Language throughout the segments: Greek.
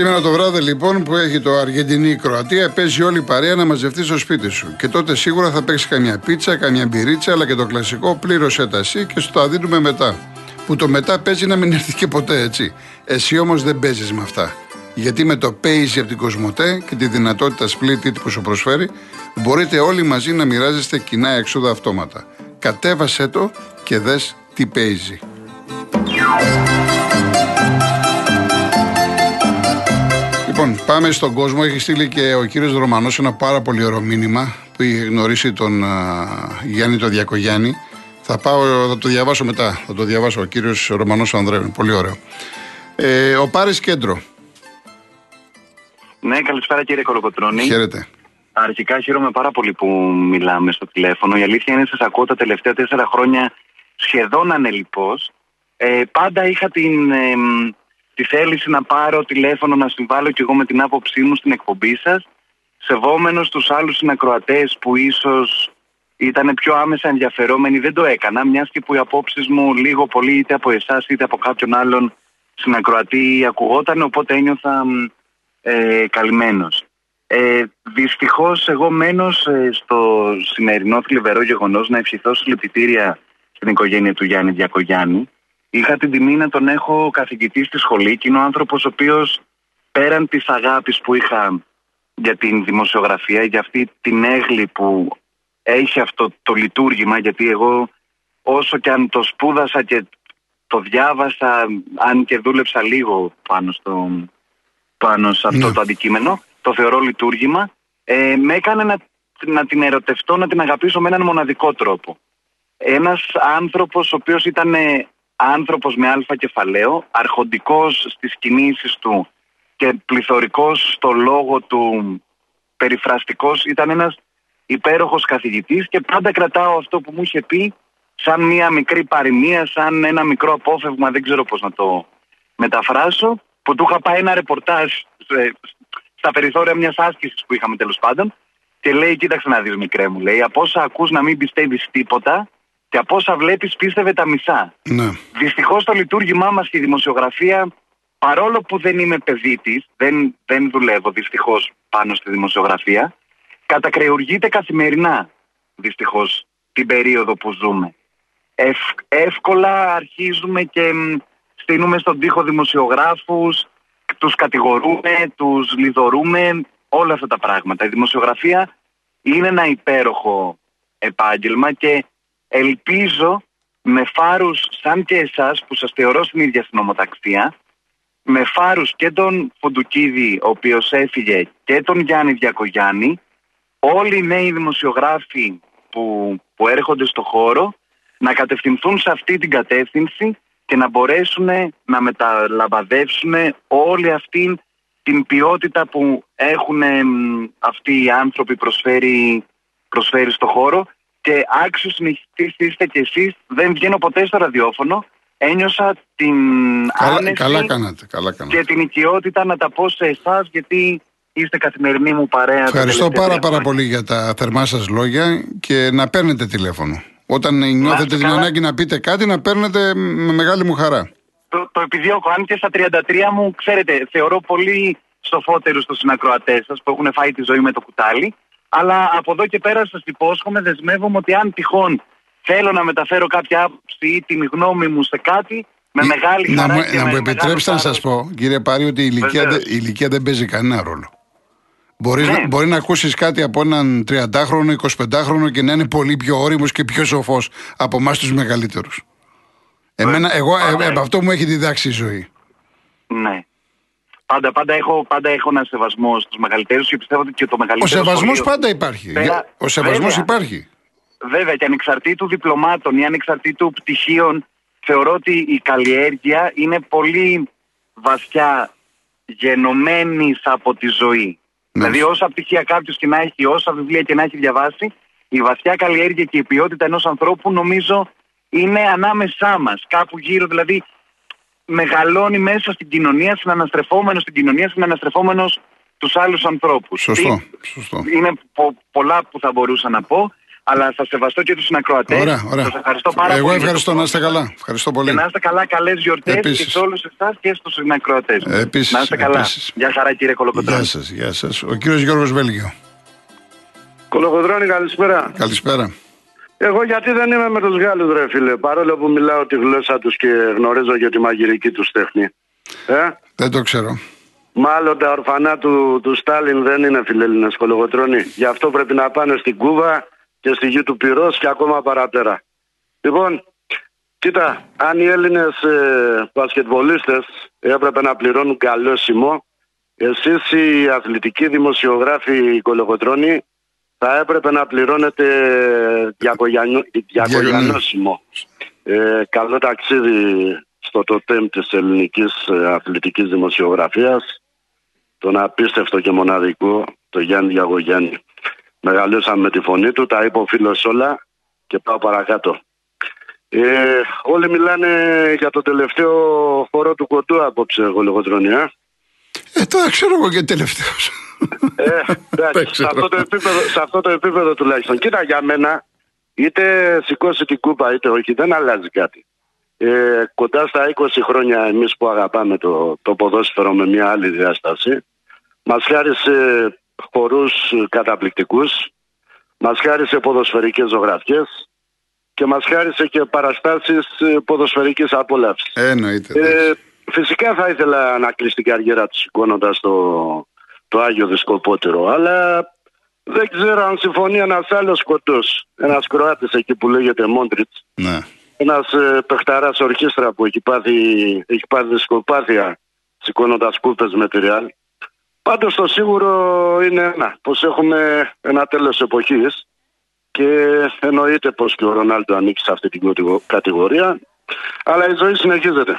Σήμερα το βράδυ λοιπόν που έχει το Αργεντινή-Κροατία παίζει όλη η παρέα να μαζευτεί στο σπίτι σου. Και τότε σίγουρα θα παίξει καμιά πίτσα, καμιά μπυρίτσα, αλλά και το κλασικό πλήρωσε τα εσύ και σου το δίνουμε μετά. Που το μετά παίζει να μην έρθει και ποτέ έτσι. Εσύ όμως δεν παίζεις με αυτά. Γιατί με το Paisy από την Κοσμοτέ και τη δυνατότητα split it που σου προσφέρει, μπορείτε όλοι μαζί να μοιράζεστε κοινά έξοδα αυτόματα. Κατέβασέ το και δες τι παίζει. Λοιπόν, πάμε στον κόσμο. Έχει στείλει και ο κύριος Ρωμανός ένα πάρα πολύ ωραίο μήνυμα που είχε γνωρίσει τον Γιάννη το Διακογιάννη. Θα, πάω, θα το διαβάσω μετά. Θα το διαβάσω ο κύριος Ρωμανός Ανδρέου. Πολύ ωραίο. Ε, ο Πάρης Κέντρο. Ναι, καλησπέρα κύριε Κολοκοτρώνη. Χαίρετε. Αρχικά χαίρομαι πάρα πολύ που μιλάμε στο τηλέφωνο. Η αλήθεια είναι σας ακούω τα τελευταία τέσσερα χρόνια σχεδόν ανελειπώς. Ε, πάντα είχα την, ε, τη θέληση να πάρω τηλέφωνο να συμβάλλω και εγώ με την άποψή μου στην εκπομπή σας σεβόμενος τους άλλους συνακροατές που ίσως ήταν πιο άμεσα ενδιαφερόμενοι δεν το έκανα μιας και που οι απόψεις μου λίγο πολύ είτε από εσάς είτε από κάποιον άλλον συνακροατή ακουγόταν οπότε ένιωθα ε, καλυμμένος. Ε, Δυστυχώς, εγώ μένω ε, στο σημερινό θλιβερό γεγονός να ευχηθώ συλληπιτήρια στην οικογένεια του Γιάννη Διακογιάννη. Είχα την τιμή να τον έχω καθηγητή στη σχολή και είναι ο άνθρωπος ο οποίος πέραν της αγάπης που είχα για την δημοσιογραφία, για αυτή την έγλη που έχει αυτό το λειτουργήμα, γιατί εγώ όσο και αν το σπούδασα και το διάβασα, αν και δούλεψα λίγο πάνω, στο, πάνω σε αυτό ναι. το αντικείμενο, το θεωρώ λειτουργήμα, ε, με έκανε να, να την ερωτευτώ, να την αγαπήσω με έναν μοναδικό τρόπο. Ένας άνθρωπος ο οποίος ήταν ε, άνθρωπος με αλφα κεφαλαίο, αρχοντικός στις κινήσεις του και πληθωρικός στο λόγο του, περιφραστικός, ήταν ένας υπέροχος καθηγητής και πάντα κρατάω αυτό που μου είχε πει σαν μια μικρή παροιμία, σαν ένα μικρό απόφευγμα, δεν ξέρω πώς να το μεταφράσω, που του είχα πάει ένα ρεπορτάζ στα περιθώρια μιας άσκησης που είχαμε τέλος πάντων. Και λέει: Κοίταξε να δεις, μικρέ μου, λέει: Από όσα ακούς να μην πιστεύεις τίποτα και από όσα βλέπεις πίστευε τα μισά. Ναι. Δυστυχώς το λειτουργήμά μας και η δημοσιογραφία, παρόλο που δεν είμαι παιδί της, δεν, δεν δουλεύω δυστυχώς πάνω στη δημοσιογραφία, κατακρεουργείται καθημερινά δυστυχώς την περίοδο που ζούμε. εύκολα αρχίζουμε και στείλουμε στον τοίχο δημοσιογράφους, τους κατηγορούμε, τους λιδωρούμε, όλα αυτά τα πράγματα. Η δημοσιογραφία είναι ένα υπέροχο επάγγελμα και ελπίζω με φάρους σαν και εσάς που σας θεωρώ στην ίδια συνομοταξία με φάρους και τον Φουντουκίδη ο οποίος έφυγε και τον Γιάννη Διακογιάννη όλοι οι νέοι δημοσιογράφοι που, που έρχονται στο χώρο να κατευθυνθούν σε αυτή την κατεύθυνση και να μπορέσουν να μεταλαμπαδεύσουν όλη αυτή την ποιότητα που έχουν αυτοί οι άνθρωποι προσφέρει, προσφέρει στο χώρο και άξιος συνεχιστής είστε και εσείς, δεν βγαίνω ποτέ στο ραδιόφωνο, ένιωσα την καλά, άνεση καλά κάνατε, καλά κάνατε. και την οικειότητα να τα πω σε εσάς γιατί είστε καθημερινή μου παρέα. Ευχαριστώ πάρα πάρα πολύ για τα θερμά σας λόγια και να παίρνετε τηλέφωνο. Όταν νιώθετε την ανάγκη να πείτε κάτι, να παίρνετε με μεγάλη μου χαρά. Το, το επιδιώκω. Αν και στα 33 μου, ξέρετε, θεωρώ πολύ σοφότερου του συνακροατές σας που έχουν φάει τη ζωή με το κουτάλι. Αλλά από εδώ και πέρα σας υπόσχομαι, δεσμεύομαι ότι αν τυχόν θέλω να μεταφέρω κάποια άποψη ή την γνώμη μου σε κάτι, με μεγάλη χαρά. Να, μου, και να με μου επιτρέψετε να σας πω, κύριε Πάρη, ότι η ηλικία, η ηλικία δεν παίζει κανένα ρόλο. Μπορείς, Ναι. Μπορεί να ακούσεις κάτι από έναν 30χρονο, 25χρονο και να είναι πολύ πιο όριμος και πιο σοφός από εμάς τους μεγαλύτερους. Εμένα, εγώ, ε, Άρα- ε, αυτό μου έχει διδάξει η ζωή. Ναι. Πάντα, πάντα, έχω, πάντα έχω ένα σεβασμό στους μεγαλύτερους και πιστεύω ότι και το Ο μεγαλύτερο. σεβασμός σχολείο- πάντα υπάρχει. Πέρα- Για- Ο σεβασμός βέβαια. υπάρχει. Βέβαια και ανεξαρτήτου διπλωμάτων ή ανεξαρτήτου πτυχίων θεωρώ ότι η καλλιέργεια είναι πολύ βαθιά γενομένη από τη ζωή. Ναι. Δηλαδή όσα πτυχία κάποιος και να έχει, όσα βιβλία και να έχει διαβάσει, η βαθιά καλλιέργεια και η ποιότητα ενός ανθρώπου νομίζω είναι ανάμεσά μας. Κάπου γύρω δηλαδή μεγαλώνει μέσα στην κοινωνία, συναναστρεφόμενος στην κοινωνία, συναναστρεφόμενος τους άλλους ανθρώπους. Σωστό. Τι- Σωστό. είναι πο- πολλά που θα μπορούσα να πω. αλλά θα σεβαστώ και τους συνακροατέ. Ωραία, ωραία. Σας ευχαριστώ πάρα Εγώ πολύ. ευχαριστώ, να είστε καλά. Ευχαριστώ πολύ. Και να είστε καλά, καλές γιορτές και Επίσης. σε όλους εσάς και στους συνακροατέ. Επίσης, Να είστε καλά. επίσης. Γεια χαρά, κύριε Κολοκοτρόνη. Γεια σας, γεια σας. Ο κύριος Γιώργος Βέλγιο. Κολοκοδρόνη, καλησπέρα. Καλησπέρα. Εγώ γιατί δεν είμαι με τους Γάλλους ρε φίλε, παρόλο που μιλάω τη γλώσσα τους και γνωρίζω για τη μαγειρική τους τέχνη. Ε; Δεν το ξέρω. Μάλλον τα ορφανά του, του Στάλιν δεν είναι φιλέλληνες κολογοτρόνοι. Γι' αυτό πρέπει να πάνε στην Κούβα και στη γη του Πυρός και ακόμα παραπέρα. Λοιπόν, κοίτα, αν οι Έλληνες ε, μπασκετβολίστες έπρεπε να πληρώνουν καλό σημό, εσείς οι αθλητικοί δημοσιογράφοι οι κολογοτρόνοι θα έπρεπε να πληρώνετε διακογιανό- διακογιανόσημο. Ε, καλό ταξίδι στο τοτέμ της ελληνικής ε, αθλητικής δημοσιογραφίας τον απίστευτο και μοναδικό το Γιάννη Διαγωγιάννη. Μεγαλώσαμε με τη φωνή του, τα είπε ο φίλος όλα και πάω παρακάτω. Ε, όλοι μιλάνε για το τελευταίο χώρο του κοντού απόψε εγώ λογοτρονία. Ε, τώρα ξέρω εγώ και τελευταίος. Ε, Δεν εντάξει, σε, ξέρω. αυτό το επίπεδο, σε αυτό το επίπεδο τουλάχιστον. Κοίτα για μένα, είτε σηκώσει την κούπα είτε όχι, δεν αλλάζει κάτι. Ε, κοντά στα 20 χρόνια εμείς που αγαπάμε το, το ποδόσφαιρο με μια άλλη διάσταση, μας χάρισε χορούς καταπληκτικούς, μας χάρισε ποδοσφαιρικές ζωγραφιές και μας χάρισε και παραστάσεις ε, ποδοσφαιρικής απόλαυσης. Ε, εννοείται. Ε, φυσικά θα ήθελα να κλείσει την καριέρα του σηκώνοντας το, το Άγιο Δισκοπότερο. Αλλά δεν ξέρω αν συμφωνεί ένας άλλος κοντό. Ένας Κροάτης εκεί που λέγεται Μόντριτς. ναι. Ένας ε, παιχταράς ορχήστρα που έχει πάθει, έχει πάθει δισκοπάθεια σηκώνοντας κούπες με τη Ρεάλ. Πάντως το σίγουρο είναι ένα. Πως έχουμε ένα τέλος εποχής και εννοείται πως και ο Ρονάλντο ανήκει σε αυτή την κατηγο- κατηγορία αλλά η ζωή συνεχίζεται.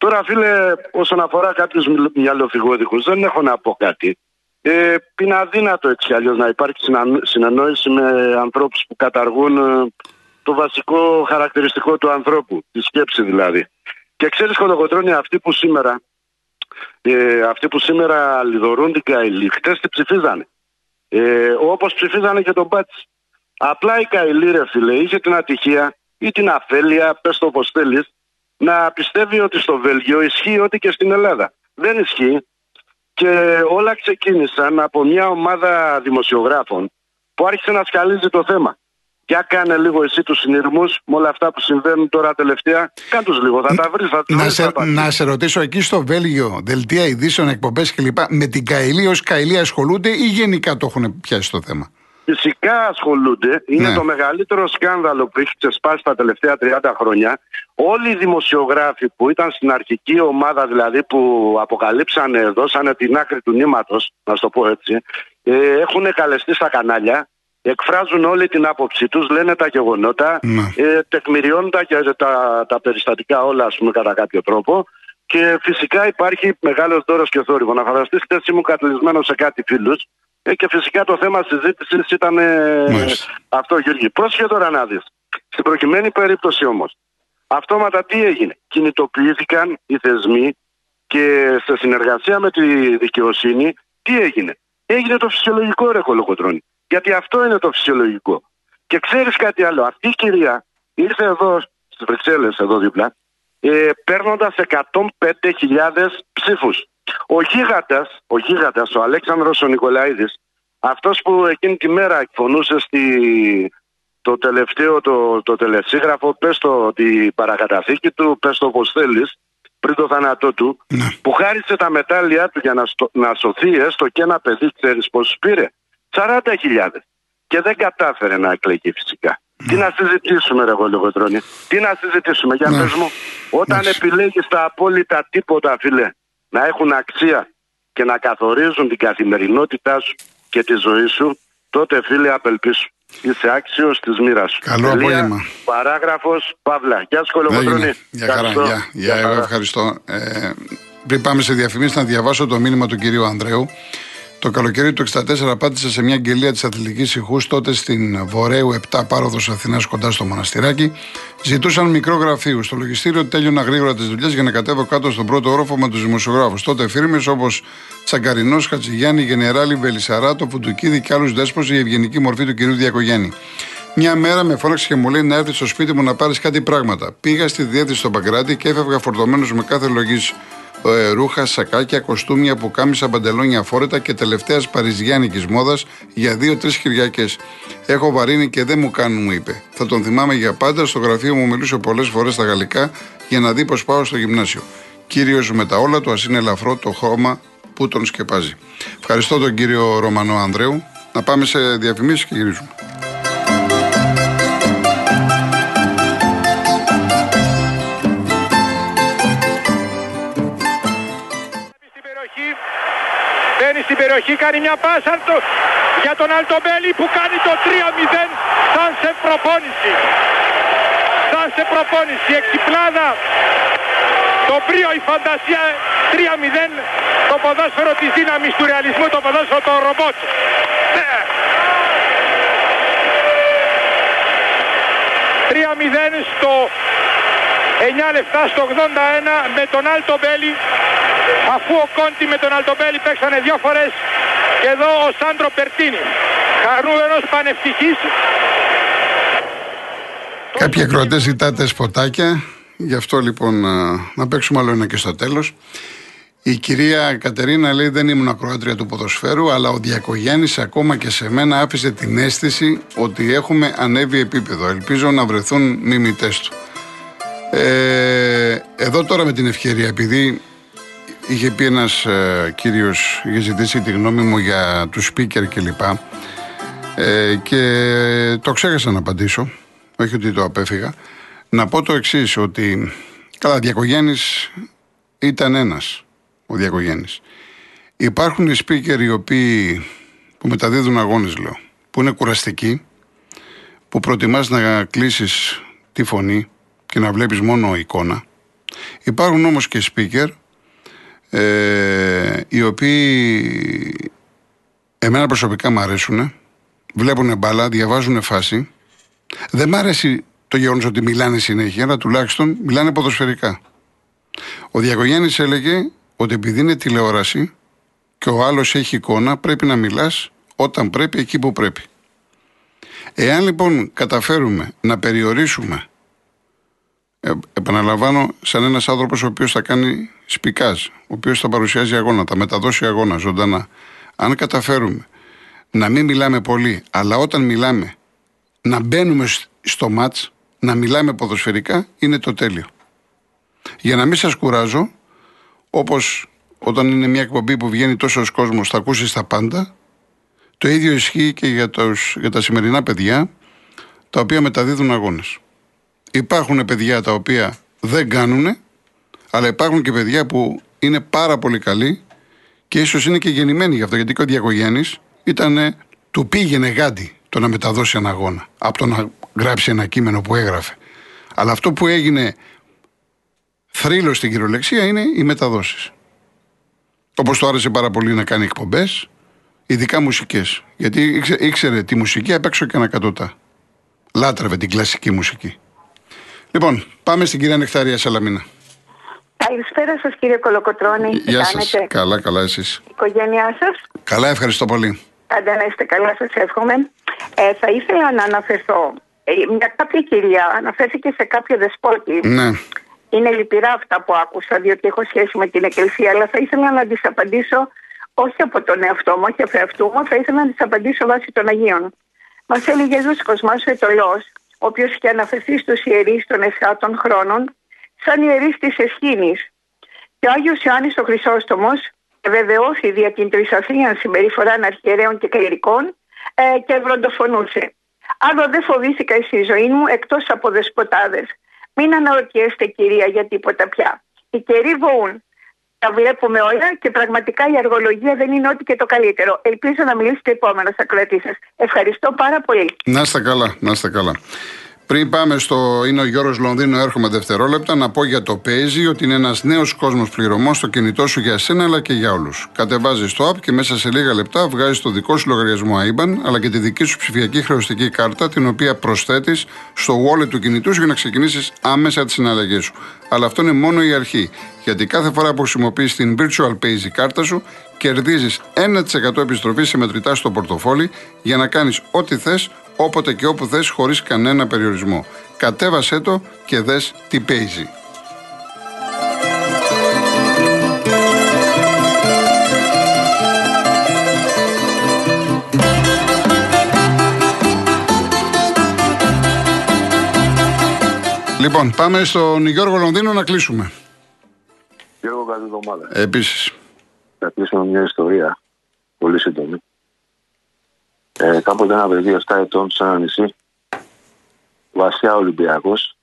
Τώρα φίλε όσον αφορά κάποιους μιλ- μυαλοφυγόδικους δεν έχω να πω κάτι. Ε, είναι αδύνατο έτσι αλλιώς να υπάρχει συνα- συνεννόηση με ανθρώπους που καταργούν ε, το βασικό χαρακτηριστικό του ανθρώπου, τη σκέψη δηλαδή. Και ξέρεις Κολοκοτρώνη αυτοί που σήμερα ε, αυτοί που σήμερα λιδωρούν την Καηλή χτες τι ψηφίζανε. Ε, όπως ψηφίζανε και τον Μπάτσι. Απλά η Καηλή ρε φίλε είχε την ατυχία ή την αφέλεια, πες το όπως θέλεις, να πιστεύει ότι στο Βέλγιο ισχύει ό,τι και στην Ελλάδα. Δεν ισχύει και όλα ξεκίνησαν από μια ομάδα δημοσιογράφων που άρχισε να σκαλίζει το θέμα. Για κάνε λίγο εσύ τους συνειρμούς με όλα αυτά που συμβαίνουν τώρα τελευταία. Κάν τους λίγο, θα τα βρεις, θα τους Να βρεις σε, τα απαντήσεις. να σε ρωτήσω, εκεί στο Βέλγιο, δελτία ειδήσεων, εκπομπές κλπ. Με την Καηλή ως Καηλή ασχολούνται ή γενικά το έχουν πιάσει το θέμα; Φυσικά ασχολούνται. Είναι Ναι. το μεγαλύτερο σκάνδαλο που έχει ξεσπάσει τα τελευταία 30 χρόνια. Όλοι οι δημοσιογράφοι που ήταν στην αρχική ομάδα, δηλαδή που αποκαλύψανε, δώσανε την άκρη του νήματος, να σου το πω έτσι, ε, έχουν καλεστεί στα κανάλια, εκφράζουν όλη την άποψή τους, λένε τα γεγονότα, Ναι. ε, τεκμηριώνουν τα, τα, τα περιστατικά όλα, ας πούμε, κατά κάποιο τρόπο. Και φυσικά υπάρχει μεγάλος δώρος και θόρυβο. Να φανταστεί, χθε ήμουν κατελισμένο σε κάτι φίλους ε, και φυσικά το θέμα συζήτησης ήταν ε, Μάλιστα. αυτό, Γιώργη. Πρόσχε τώρα να δεις. Στην προκειμένη περίπτωση όμως, αυτόματα τι έγινε; Κινητοποιήθηκαν οι θεσμοί και σε συνεργασία με τη δικαιοσύνη, τι έγινε; Έγινε το φυσιολογικό ρε κολοκοτρώνη. Γιατί αυτό είναι το φυσιολογικό. Και ξέρεις κάτι άλλο. Αυτή η κυρία ήρθε εδώ στις Βρυξέλλες, εδώ δίπλα, ε, παίρνοντας 105.000 ψήφους. Ο γίγαντας, ο γίγαντας, ο Αλέξανδρος ο Νικολαίδης, αυτός που εκείνη τη μέρα εκφωνούσε στη, το τελευταίο, το, το τελεσίγραφο, πες το την παρακαταθήκη του, πες το όπως θέλεις, πριν το θάνατό του, Ναι. που χάρισε τα μετάλλια του για να, στο, να σωθεί έστω και ένα παιδί, ξέρεις πόσους πήρε. 40.000. Και δεν κατάφερε να εκλεγεί φυσικά. Τι να συζητήσουμε, ρε Γολγοτρόνη. Τι να συζητήσουμε, για Ναι. πες μου. Όταν Εντάξει. επιλέγεις τα απόλυτα τίποτα, φίλε, να έχουν αξία και να καθορίζουν την καθημερινότητά σου και τη ζωή σου, τότε φίλε απελπίσου. Είσαι άξιος της μοίρας σου. Καλό Τελεία, απόγευμα. Παράγραφος, Παύλα. Γεια σου Κολοκοτρώνη. Έγινε. Για χαρά. Ευχαριστώ. Γεια, γεια, εγώ χαρά. ευχαριστώ. Ε, πριν πάμε σε διαφημίσεις, να διαβάσω το μήνυμα του κυρίου Ανδρέου. Το καλοκαίρι του 64 πάτησε σε μια αγγελία της Αθλητικής Ιχού, τότε στην Βορέου 7 πάροδος Αθηνάς κοντά στο μοναστηράκι. Ζητούσαν μικρό γραφείο. Στο λογιστήριο τέλειωνα γρήγορα τις δουλειές για να κατέβω κάτω στον πρώτο όροφο με τους δημοσιογράφους. Τότε φίρμε όπως Τσαγκαρινός, Χατζηγιάννη, Γενεράλη, Βελισσαράτο, Φουντουκίδη και άλλους δέσπο η ευγενική μορφή του κυρίου Διακογέννη. Μια μέρα με φώναξε και μου λέει να έρθει στο σπίτι μου να πάρεις κάτι πράγματα. Πήγα στη διεύθυνση στο Παγκράτη και έφευγα φορτωμένος με κάθε λογής ε, ρούχα, σακάκια, κοστούμια, πουκάμισα, παντελόνια φόρετα και τελευταίας παριζιάνικης μόδας για δύο-τρεις Κυριακέ. Έχω βαρύνει και δεν μου κάνουν, μου είπε. Θα τον θυμάμαι για πάντα. Στο γραφείο μου μιλούσε πολλές φορές στα γαλλικά για να δει πως πάω στο γυμνάσιο. Κύριος με τα όλα του, ας είναι ελαφρό το χώμα που τον σκεπάζει. Ευχαριστώ τον κύριο Ρωμανό Ανδρέου. Να πάμε σε διαφημίσεις και γυρίζουμε. Περιοχή, κάνει μια πάσα για τον Αλτομπέλη που κάνει το 3-0 σαν σε προπόνηση. Σαν σε προπόνηση, εξυπλάδα. Το πρίο, η φαντασία 3-0 το ποδόσφαιρο της δύναμης του ρεαλισμού, το ποδόσφαιρο το ρομπότ. Ναι. 3-0 στο 9 λεπτά στο 81 με τον Άλτο Μπέλη αφού ο Κόντι με τον Αλτομπέλη παίξανε δύο φορές και εδώ ο Σάντρο Περτίνη χαρούμενος πανευτυχής Κάποιοι ακροατές ζητάτε σποτάκια. Γι' αυτό λοιπόν να παίξουμε άλλο ένα και στο τέλος. Η κυρία Κατερίνα λέει δεν ήμουν ακροάτρια του ποδοσφαίρου, αλλά ο Διακογιάννης ακόμα και σε μένα άφησε την αίσθηση ότι έχουμε ανέβει επίπεδο. Ελπίζω να βρεθούν μιμητές του. Ε, εδώ τώρα με την ευκαιρία, επειδή είχε πει ένας ε, κύριος, είχε ζητήσει τη γνώμη μου για τους speaker κλπ. Ε, και το ξέχασα να απαντήσω, όχι ότι το απέφυγα. Να πω το εξής, ότι καλά, Διακογέννης ήταν ένας, ο Διακογέννης. Υπάρχουν οι speaker οι οποίοι που μεταδίδουν αγώνες λέω, που είναι κουραστικοί, που προτιμάς να κλείσεις τη φωνή και να βλέπεις μόνο εικόνα. Υπάρχουν όμως και speaker ε, οι οποίοι εμένα προσωπικά μου αρέσουν, βλέπουν μπάλα, διαβάζουν φάση. Δεν μ' αρέσει το γεγονός ότι μιλάνε συνέχεια, αλλά τουλάχιστον μιλάνε ποδοσφαιρικά. Ο Διακογέννης έλεγε ότι επειδή είναι τηλεόραση και ο άλλος έχει εικόνα, πρέπει να μιλάς όταν πρέπει, εκεί που πρέπει. Εάν λοιπόν καταφέρουμε να περιορίσουμε ε, επαναλαμβάνω, σαν ένας άνθρωπος ο οποίος θα κάνει σπικάζ, ο οποίος θα παρουσιάζει αγώνα, θα μεταδώσει αγώνα ζωντανά. Αν καταφέρουμε να μην μιλάμε πολύ, αλλά όταν μιλάμε να μπαίνουμε στο μάτς, να μιλάμε ποδοσφαιρικά, είναι το τέλειο. Για να μην σας κουράζω, όπως όταν είναι μια εκπομπή που βγαίνει τόσος κόσμος, θα ακούσεις τα πάντα. Το ίδιο ισχύει και για, τους, για τα σημερινά παιδιά, τα οποία μεταδίδουν αγώνες. Υπάρχουν παιδιά τα οποία δεν κάνουν, αλλά υπάρχουν και παιδιά που είναι πάρα πολύ καλοί και ίσως είναι και γεννημένοι γι' αυτό. Γιατί και ο Διακογέννης ήταν, του πήγαινε γάντι το να μεταδώσει ένα αγώνα από το να γράψει ένα κείμενο που έγραφε. Αλλά αυτό που έγινε θρύλος στην κυριολεξία είναι οι μεταδόσεις. Όπως το άρεσε πάρα πολύ να κάνει εκπομπές, ειδικά μουσικές. Γιατί ήξερε τη μουσική απ' έξω και ανακατοτά. Λάτρευε την κλασική μουσική. Λοιπόν, πάμε στην κυρία Νεκτάρια Σαλαμίνα. Καλησπέρα σας, κύριε Κολοκοτρόνη. Γεια σας. Καλά, καλά, εσείς. Η οικογένειά σας; Καλά, ευχαριστώ πολύ. Πάντα να είστε καλά, σας εύχομαι. Ε, θα ήθελα να αναφερθώ. Ε, μια κάποια κυρία αναφέρθηκε σε κάποιο δεσπότη. Ναι. Είναι λυπηρά αυτά που άκουσα, διότι έχω σχέση με την Εκκλησία, αλλά θα ήθελα να τη απαντήσω όχι από τον εαυτό μου, όχι από εαυτού μου, θα ήθελα να τη απαντήσω βάσει των Αγίων. Μας έλεγε Ιησούς Κοσμά ο Ετωλός, ο οποίο και αναφερθεί στους ιερείς των εσχάτων χρόνων, σαν ιερείς της Εσχήνης. Και ο Άγιος Ιωάννης ο Χρυσόστομος βεβαιώθη δια την τρισαθλίαν συμπεριφορά αρχιερέων και κληρικών ε, και βροντοφωνούσε. Άλλο δεν φοβήθηκα στη ζωή μου εκτός από δεσποτάδες. Μην αναρωτιέστε, κυρία, για τίποτα πια. Οι καιροί βοούν τα βλέπουμε όλα και πραγματικά η αργολογία δεν είναι ό,τι και το καλύτερο. Ελπίζω να μιλήσετε επόμενο ακροατή σα. Ευχαριστώ πάρα πολύ. Να είστε καλά, να είστε καλά. Πριν πάμε στο είναι ο Γιώργος Λονδίνο, έρχομαι δευτερόλεπτα να πω για το Παίζει ότι είναι ένας νέος κόσμος πληρωμό στο κινητό σου για σένα αλλά και για όλους. Κατεβάζεις το app και μέσα σε λίγα λεπτά βγάζεις το δικό σου λογαριασμό IBAN αλλά και τη δική σου ψηφιακή χρεωστική κάρτα την οποία προσθέτεις στο wallet του κινητού σου για να ξεκινήσεις άμεσα τις συναλλαγές σου. Αλλά αυτό είναι μόνο η αρχή. Γιατί κάθε φορά που χρησιμοποιείς την Virtual Pay κάρτα σου, κερδίζεις 1% επιστροφή σε μετρητά στο πορτοφόλι για να κάνεις ό,τι θες όποτε και όπου θες χωρίς κανένα περιορισμό. Κατέβασέ το και δες τι παίζει. Λοιπόν, πάμε στον Γιώργο Λονδίνο να κλείσουμε. Γιώργο, καλή εβδομάδα. Επίσης. Θα κλείσουμε μια ιστορία πολύ σύντομη. Ε, κάποτε ένα παιδί 7 ετών σε ένα νησί, βασιά Ολυμπιακός,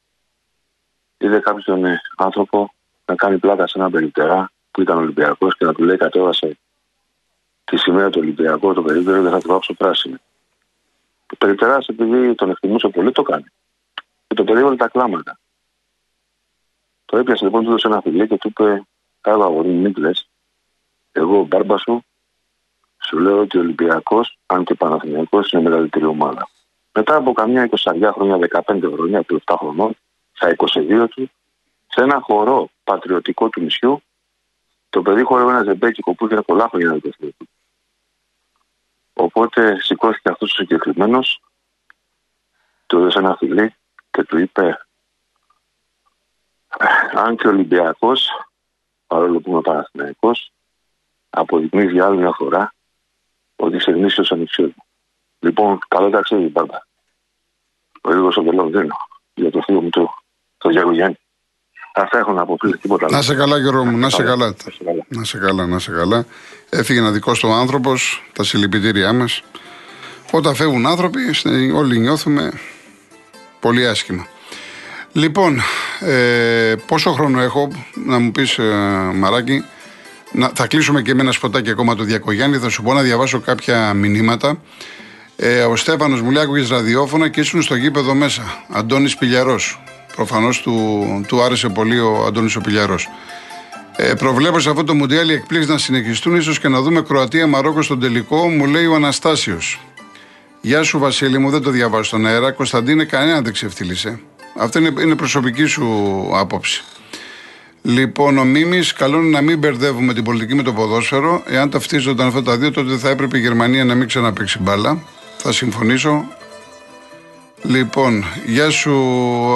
είδε κάποιον ε, άνθρωπο να κάνει πλάκα σε ένα περιπτερά που ήταν Ολυμπιακός και να του λέει κατέβασε τη σημαία του Ολυμπιακού, το περίπτερο και θα του βάψω πράσινη. Ο περιπτερά, επειδή τον εκτιμούσε πολύ, το κάνει. Και το περίβολε τα κλάματα. Το έπιασε λοιπόν, του έδωσε ένα φιλί και του είπε: Κάτω αγόρι, μην κλαις. Εγώ, ο μπάρμπας σου, σου λέω ότι ο Ολυμπιακός, αν και Παναθυμιακό, είναι μεγαλύτερη ομάδα. Μετά από καμιά 20 χρόνια, 15 χρόνια, 7 χρονών, στα 22 του, σε ένα χορό πατριωτικό του νησιού, το παιδί χορεύει ένα ζεμπέκικο που είχε πολλά χρόνια να το Οπότε σηκώθηκε αυτός ο συγκεκριμένος, του έδωσε ένα φιλί και του είπε αν και ο Ολυμπιακός, παρόλο που είμαι Παναθηναϊκός, αποδεικνύει για άλλη μια φορά ότι είσαι γνήσιος ανοιξιός Λοιπόν, καλό ταξίδι πάντα. Ο ίδιος ο Λονδίνο για το φίλο μου του, το Γιάννη Γιάννη. Αυτά έχω να πω πριν τίποτα άλλο. Να σε καλά, Γιώργο μου, να σε καλά. Να σε καλά, να σε καλά. Έφυγε ένα δικό του άνθρωπος, τα συλληπιτήριά μας. Όταν φεύγουν άνθρωποι, όλοι νιώθουμε πολύ άσχημα. Λοιπόν, ε, πόσο χρόνο έχω να μου πεις ε, Μαράκη, να, θα κλείσουμε και με ένα σποτάκι ακόμα του Διακογιάννη, θα σου πω να διαβάσω κάποια μηνύματα. Ε, ο Στέφανος μου λέει άκουγες ραδιόφωνα και ήσουν στο γήπεδο μέσα. Αντώνης Πιλιαρός. Προφανώς του, του άρεσε πολύ ο Αντώνης ο Πιλιαρός. Ε, προβλέπω σε αυτό το Μουντιάλ οι εκπλήξεις να συνεχιστούν, ίσως και να δούμε Κροατία-Μαρόκο στον τελικό, μου λέει ο Αναστάσιος. Γεια σου Βασίλη μου, δεν το διαβάζω στον αέρα. Κωνσταντίνε, κανένα δεν ξεφτύλισε. Αυτό είναι, είναι προσωπική σου άποψη. Λοιπόν, ο Μίμης, καλό είναι να μην μπερδεύουμε την πολιτική με το ποδόσφαιρο. Εάν ταυτίζονταν αυτά τα δύο, τότε θα έπρεπε η Γερμανία να μην ξαναπέξει μπάλα. Θα συμφωνήσω. Λοιπόν, γεια σου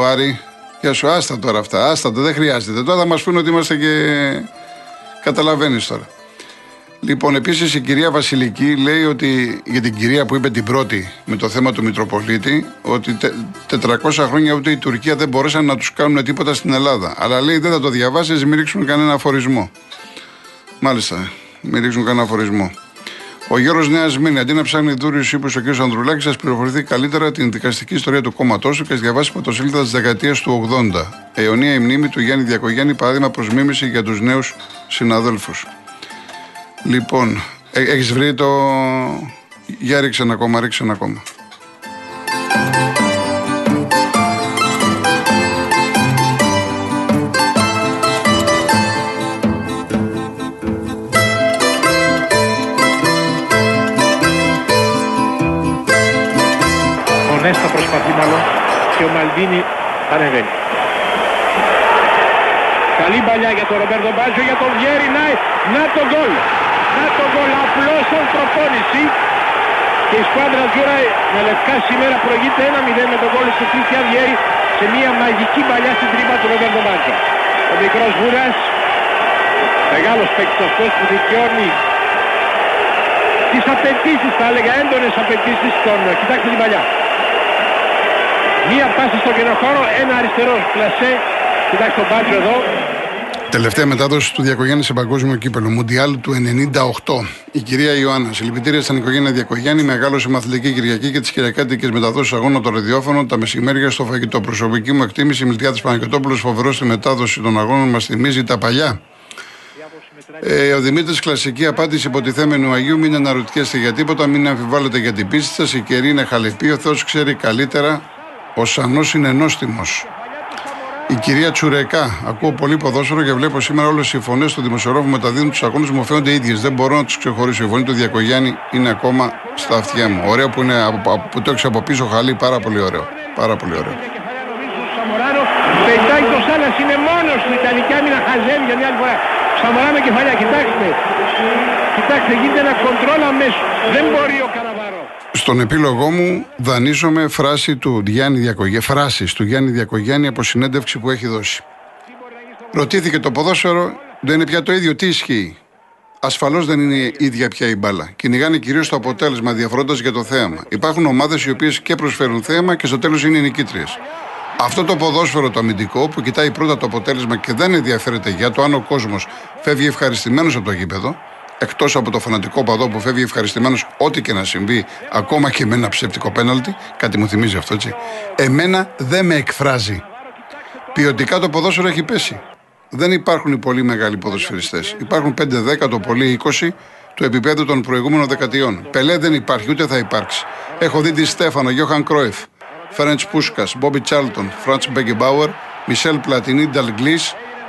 Άρη. Γεια σου, άστα τώρα αυτά. Άστα το, δεν χρειάζεται. Τώρα θα μας πούνε ότι είμαστε και. Καταλαβαίνεις τώρα. Λοιπόν, επίσης η κυρία Βασιλική λέει ότι για την κυρία που είπε την πρώτη με το θέμα του Μητροπολίτη, ότι 400 χρόνια ούτε η Τουρκία δεν μπορέσαν να τους κάνουν τίποτα στην Ελλάδα. Αλλά λέει δεν θα το διαβάσεις, μην ρίξουν κανένα αφορισμό. Μάλιστα, μην ρίξουν κανένα αφορισμό. Ο Γιώργο Νέας Μήνη, αντί να ψάχνει δούριου ύπου ο κ. Ανδρουλάκης, σας πληροφορηθεί καλύτερα την δικαστική ιστορία του κόμματός του και διαβάσεις πρωτοσέλιδα της δεκαετίας του 80. Αιωνία η μνήμη του Γιάννη Διακογιάννη, παράδειγμα προς μίμηση για τους νέους συναδέλφους. Λοιπόν, ε, έχεις βρει το... Για ρίξε ένα ακόμα, ρίξε ένα ακόμα. Ο Νέστα προσπαθεί μάλλον και ο Μαλδίνη ανεβαίνει. Καλή παλιά για τον Ρομπέρτο Μπάζιο, για τον Βιέρη, να, να το γκολ. Να το γκολ απλώς σαν προπόνηση. Και η σκουάντρα Τζούρα με λευκά σήμερα προηγείται 1-0 με τον γκολ του Κρίστιαν Βιέρη σε μια μαγική παλιά στην τρύπα του Ρομπέρτο Μπάζιο. Ο μικρός Βούρας, μεγάλος παίκτης αυτός που δικαιώνει τις απαιτήσεις, θα έλεγα έντονες απαιτήσεις των... Κοιτάξτε την παλιά. Μία πάση στο κενοχώρο, ένα αριστερό πλασέ. Κοιτάξτε τον Μπάτζο εδώ, Τελευταία μετάδοση του Διακογέννη σε παγκόσμιο κύπελο, Μουντιάλ του 98. Η κυρία Ιωάννα. Συλληπιτήρια στην οικογένεια Διακογέννη, μεγάλωσε μαθητική Κυριακή και τις κυριακάτικε μεταδόσεις αγώνα των ραδιόφωνο, τα μεσημέρια στο φαγητό. Προσωπική μου εκτίμηση, Μιλτιάδης Παναγιοτόπουλο, φοβερός στη μετάδοση των αγώνων, μας θυμίζει τα παλιά. Ε, ο Δημήτρης Κλασική απάντηση υποτιθέμενου Αγίου: Μην αναρωτιέστε για τίποτα, μην αμφιβάλλετε για την πίστη σας. Η καιρή είναι χαλεπή, ο Θεός ξέρει καλύτερα. Ο Σανός είναι νόστιμος. Η κυρία Τσουρεκά. Ακούω πολύ ποδόσφαιρο και βλέπω σήμερα όλες οι φωνές του δημοσιογράφου μεταδίδουν τους αγώνες μου φαίνονται ίδιες. Δεν μπορώ να τους ξεχωρίσω. Η φωνή του Διακογιάννη είναι ακόμα στα αυτιά μου. Ωραίο που, είναι, που το έχεις από πίσω χαλί, πάρα πολύ ωραίο. Πάρα πολύ ωραίο. Πετάει το Σάλας είναι μόνος του. Ιταλική άμυνα χαζεύει για μια άλλη φορά. Σαμορά με κεφαλιά, κοιτάξτε. Κοιτάξτε, γίνεται ένα κοντρόλ αμέσως. Δεν μπορεί ο Καραβαρό. Στον επίλογό μου δανείζομαι φράση του Γιάννη Διακογέννη, φράσεις του Γιάννη Διακογέννη από συνέντευξη που έχει δώσει. Ρωτήθηκε το ποδόσφαιρο, δεν είναι πια το ίδιο, τι ισχύει. Ασφαλώς δεν είναι ίδια πια η μπάλα. Κυνηγάνε κυρίως το αποτέλεσμα διαφορώντας για το θέαμα. Υπάρχουν ομάδες οι οποίες και προσφέρουν θέαμα και στο τέλος είναι οι νικήτριες. Αυτό το ποδόσφαιρο το αμυντικό που κοιτάει πρώτα το αποτέλεσμα και δεν ενδιαφέρεται για το αν ο κόσμος φεύγει ευχαριστημένος από το γήπεδο, εκτός από το φανατικό παδό που φεύγει ευχαριστημένος ό,τι και να συμβεί, ακόμα και με ένα ψεύτικο πέναλτι, κάτι μου θυμίζει αυτό έτσι, εμένα δεν με εκφράζει. Ποιοτικά το ποδόσφαιρο έχει πέσει. Δεν υπάρχουν οι πολύ μεγάλοι ποδοσφαιριστές. Υπάρχουν 5-10, το πολύ 20 του επίπεδου των προηγούμενων δεκατιών. Πελέ δεν υπάρχει, ούτε θα υπάρξει. Έχω δει τη Στέφανο, Γιώχαν Κρόεφ, Φέρεντ Πούσκας, Μπόμπι Τσάλτον, Φραντς Μπέγκεμπάουερ, Μισελ Πλατινί, Νταλγκλή,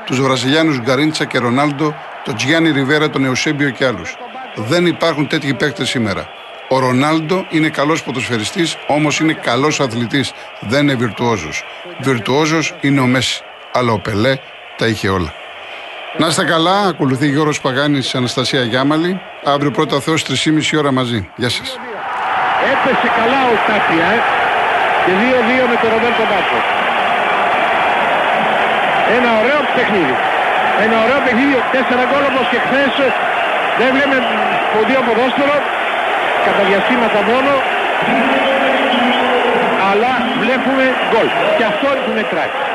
τους Βραζιλιάνους Γκαρίντσα και Ρονάλντο, τον Τζιάννη Ριβέρα, τον Εωσέμπιο και άλλους. Δεν υπάρχουν τέτοιοι παίκτες σήμερα. Ο Ρονάλντο είναι καλός ποδοσφαιριστής, όμως είναι καλός αθλητής. Δεν είναι βιρτουόζος. Βιρτουόζος είναι ο Μέσης. Αλλά ο Πελέ τα είχε όλα. Να είστε καλά, ακολουθεί Γιώργος Παγάνης, Αναστασία Γιάμαλη. Αύριο πρώτα Θεός 3,5 ώρα μαζί. Γεια σας. Έπεσε καλά ο Τάπια ε. και 2-2 με τον Ρομπέρτο Μπάτσο. Ένα ωραίο παιχνίδι. Ένα ωραίο παιχνίδι, τέσσερα γκολ όπως και χθες δεν βλέπουμε σπουδαίο ποδόσφαιρο, κατά διαστήματα μόνο, αλλά βλέπουμε γκολ. Και αυτό που μετράει.